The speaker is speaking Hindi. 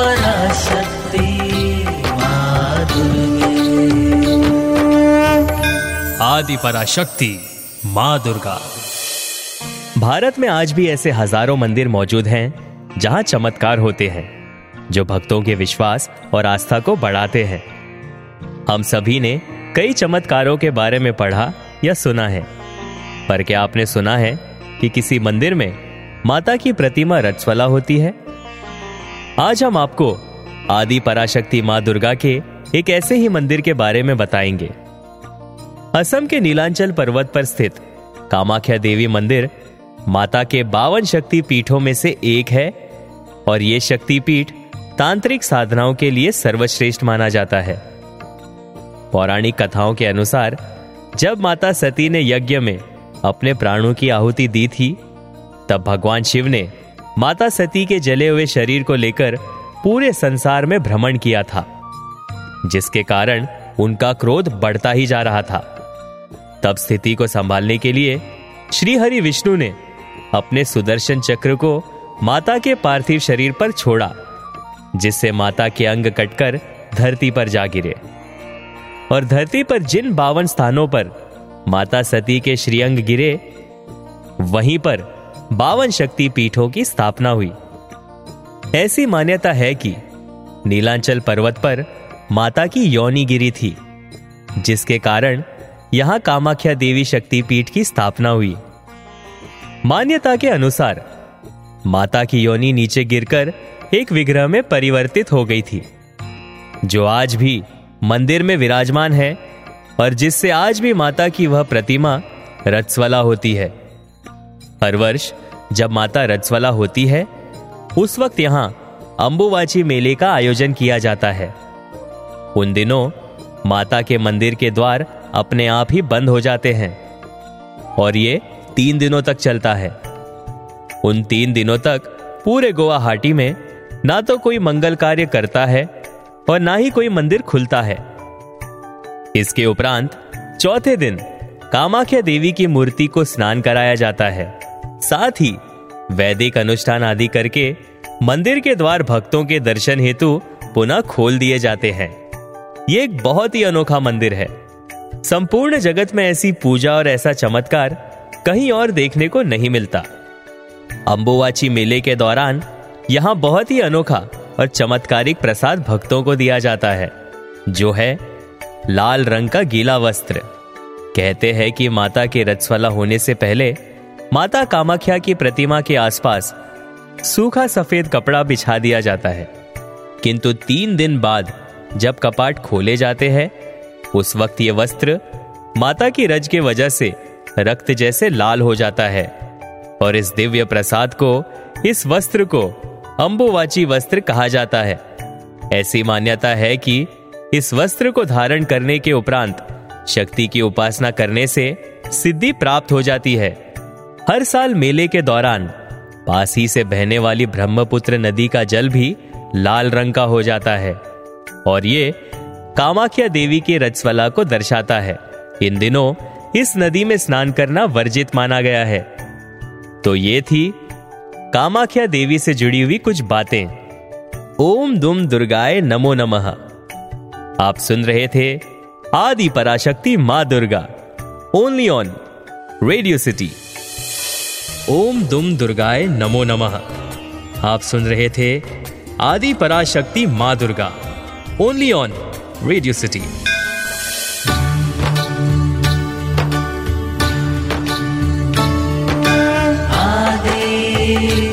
शक्ति आदि पराशक्ति माँ दुर्गा। भारत में आज भी ऐसे हज़ारों मंदिर मौजूद हैं जहाँ चमत्कार होते हैं जो भक्तों के विश्वास और आस्था को बढ़ाते हैं। हम सभी ने कई चमत्कारों के बारे में पढ़ा या सुना है पर क्या आपने सुना है कि किसी मंदिर में माता की प्रतिमा रचवला होती है? आज हम आपको आदि पराशक्ति माँ दुर्गा के एक ऐसे ही मंदिर के बारे में बताएँगे। असम के नीलांचल पर्वत पर स्थित कामाख्या देवी मंदिर माता के बावन शक्ति पीठों में से एक है और ये शक्ति पीठ तांत्रिक साधनाओं के लिए सर्वश्रेष्ठ माना जाता है। पौराणिक कथाओं के अनुसार, जब माता सती ने यज्ञ में अपने प्राणों की आहुति दी थी, तब भगवान शिव ने माता सती के जले हुए शरीर को लेकर पूरे संसार में भ्रमण किया था, जिसके कारण उनका क्रोध बढ़ता ही जा रहा था। तब स्थिति को संभालने के लिए श्री हरि विष्णु ने अपने सुदर्शन चक्र को माता के पार्थिव शरीर पर छोड़ा, जिससे माता के अंग कटकर धरती पर जा गिरे। और धरती पर जिन बावन स्थानों पर माता सती के श्रीअंग गिरे, वहीं पर बावन शक्ति पीठों की स्थापना हुई। ऐसी मान्यता है कि नीलांचल पर्वत पर माता की योनि गिरी थी, जिसके कारण यहाँ कामाख्या देवी शक्ति पीठ की स्थापना हुई। मान्यता के अनुसार माता की योनि नीचे गिरकर एक विग्रह में परिवर्तित हो गई थी, जो आज भी मंदिर में विराजमान है और जिससे आज भी माता की वह प्रतिमा रजस्वला होती है। हर वर्ष जब माता रजस्वला होती है, उस वक्त यहाँ अंबुवाची मेले का आयोजन किया जाता है। उन दिनों माता के मंदिर के द्वार अपने आप ही बंद हो जाते हैं और ये तीन दिनों तक चलता है। उन तीन दिनों तक पूरे गुवाहाटी में ना तो कोई मंगल कार्य करता है और ना ही कोई मंदिर खुलता है। इसके उपरांत चौथे दिन कामाख्या देवी की मूर्ति को स्नान कराया जाता है। साथ ही वैदिक अनुष्ठान आदि करके मंदिर के द्वार भक्तों के दर्शन हेतु पुनः खोल दिए जाते हैं। ये एक बहुत ही अनोखा मंदिर है। संपूर्ण जगत में ऐसी पूजा और ऐसा चमत्कार कहीं और देखने को नहीं मिलता। अंबुवाची मेले के दौरान यहाँ बहुत ही अनोखा और चमत्कारिक प्रसाद भक्तों को दिया जाता है, जो है लाल रंग का गीला वस्त्र। कहते हैं कि माता के रजस्वला होने से पहले माता कामाख्या की प्रतिमा के आसपास सूखा सफ़ेद कपड़ा बिछा दिया जाता है। किंतु तीन दिन बाद जब कपाट खोले जाते हैं, उस वक्त ये वस्त्र माता की रज के वजह से रक्त जैसे लाल हो जाता है और इस दिव्य प्रसाद को, इस वस्त्र को अंबुवाची वस्त्र कहा जाता है। ऐसी मान्यता है कि इस वस्त्र को धारण करने के उपरांत शक्ति की उपासना करने से सिद्धि प्राप्त हो जाती है। हर साल मेले के दौरान पास ही से बहने वाली ब्रह्मपुत्र नदी का जल भी लाल रंग का हो जाता है और ये कामाख्या देवी के रजस्वला को दर्शाता है। इन दिनों इस नदी में स्नान करना वर्जित माना गया है। तो ये थी कामाख्या देवी से जुड़ी हुई कुछ बातें। ओम दुम दुर्गाए नमो नमः। आप सुन रहे थे आदि पराशक्ति माँ Durga. Only on Radio City ओम दुम दुर्गाय नमो नमः आप सुन रहे थे आदि पराशक्ति माँ Durga only on Radio City you.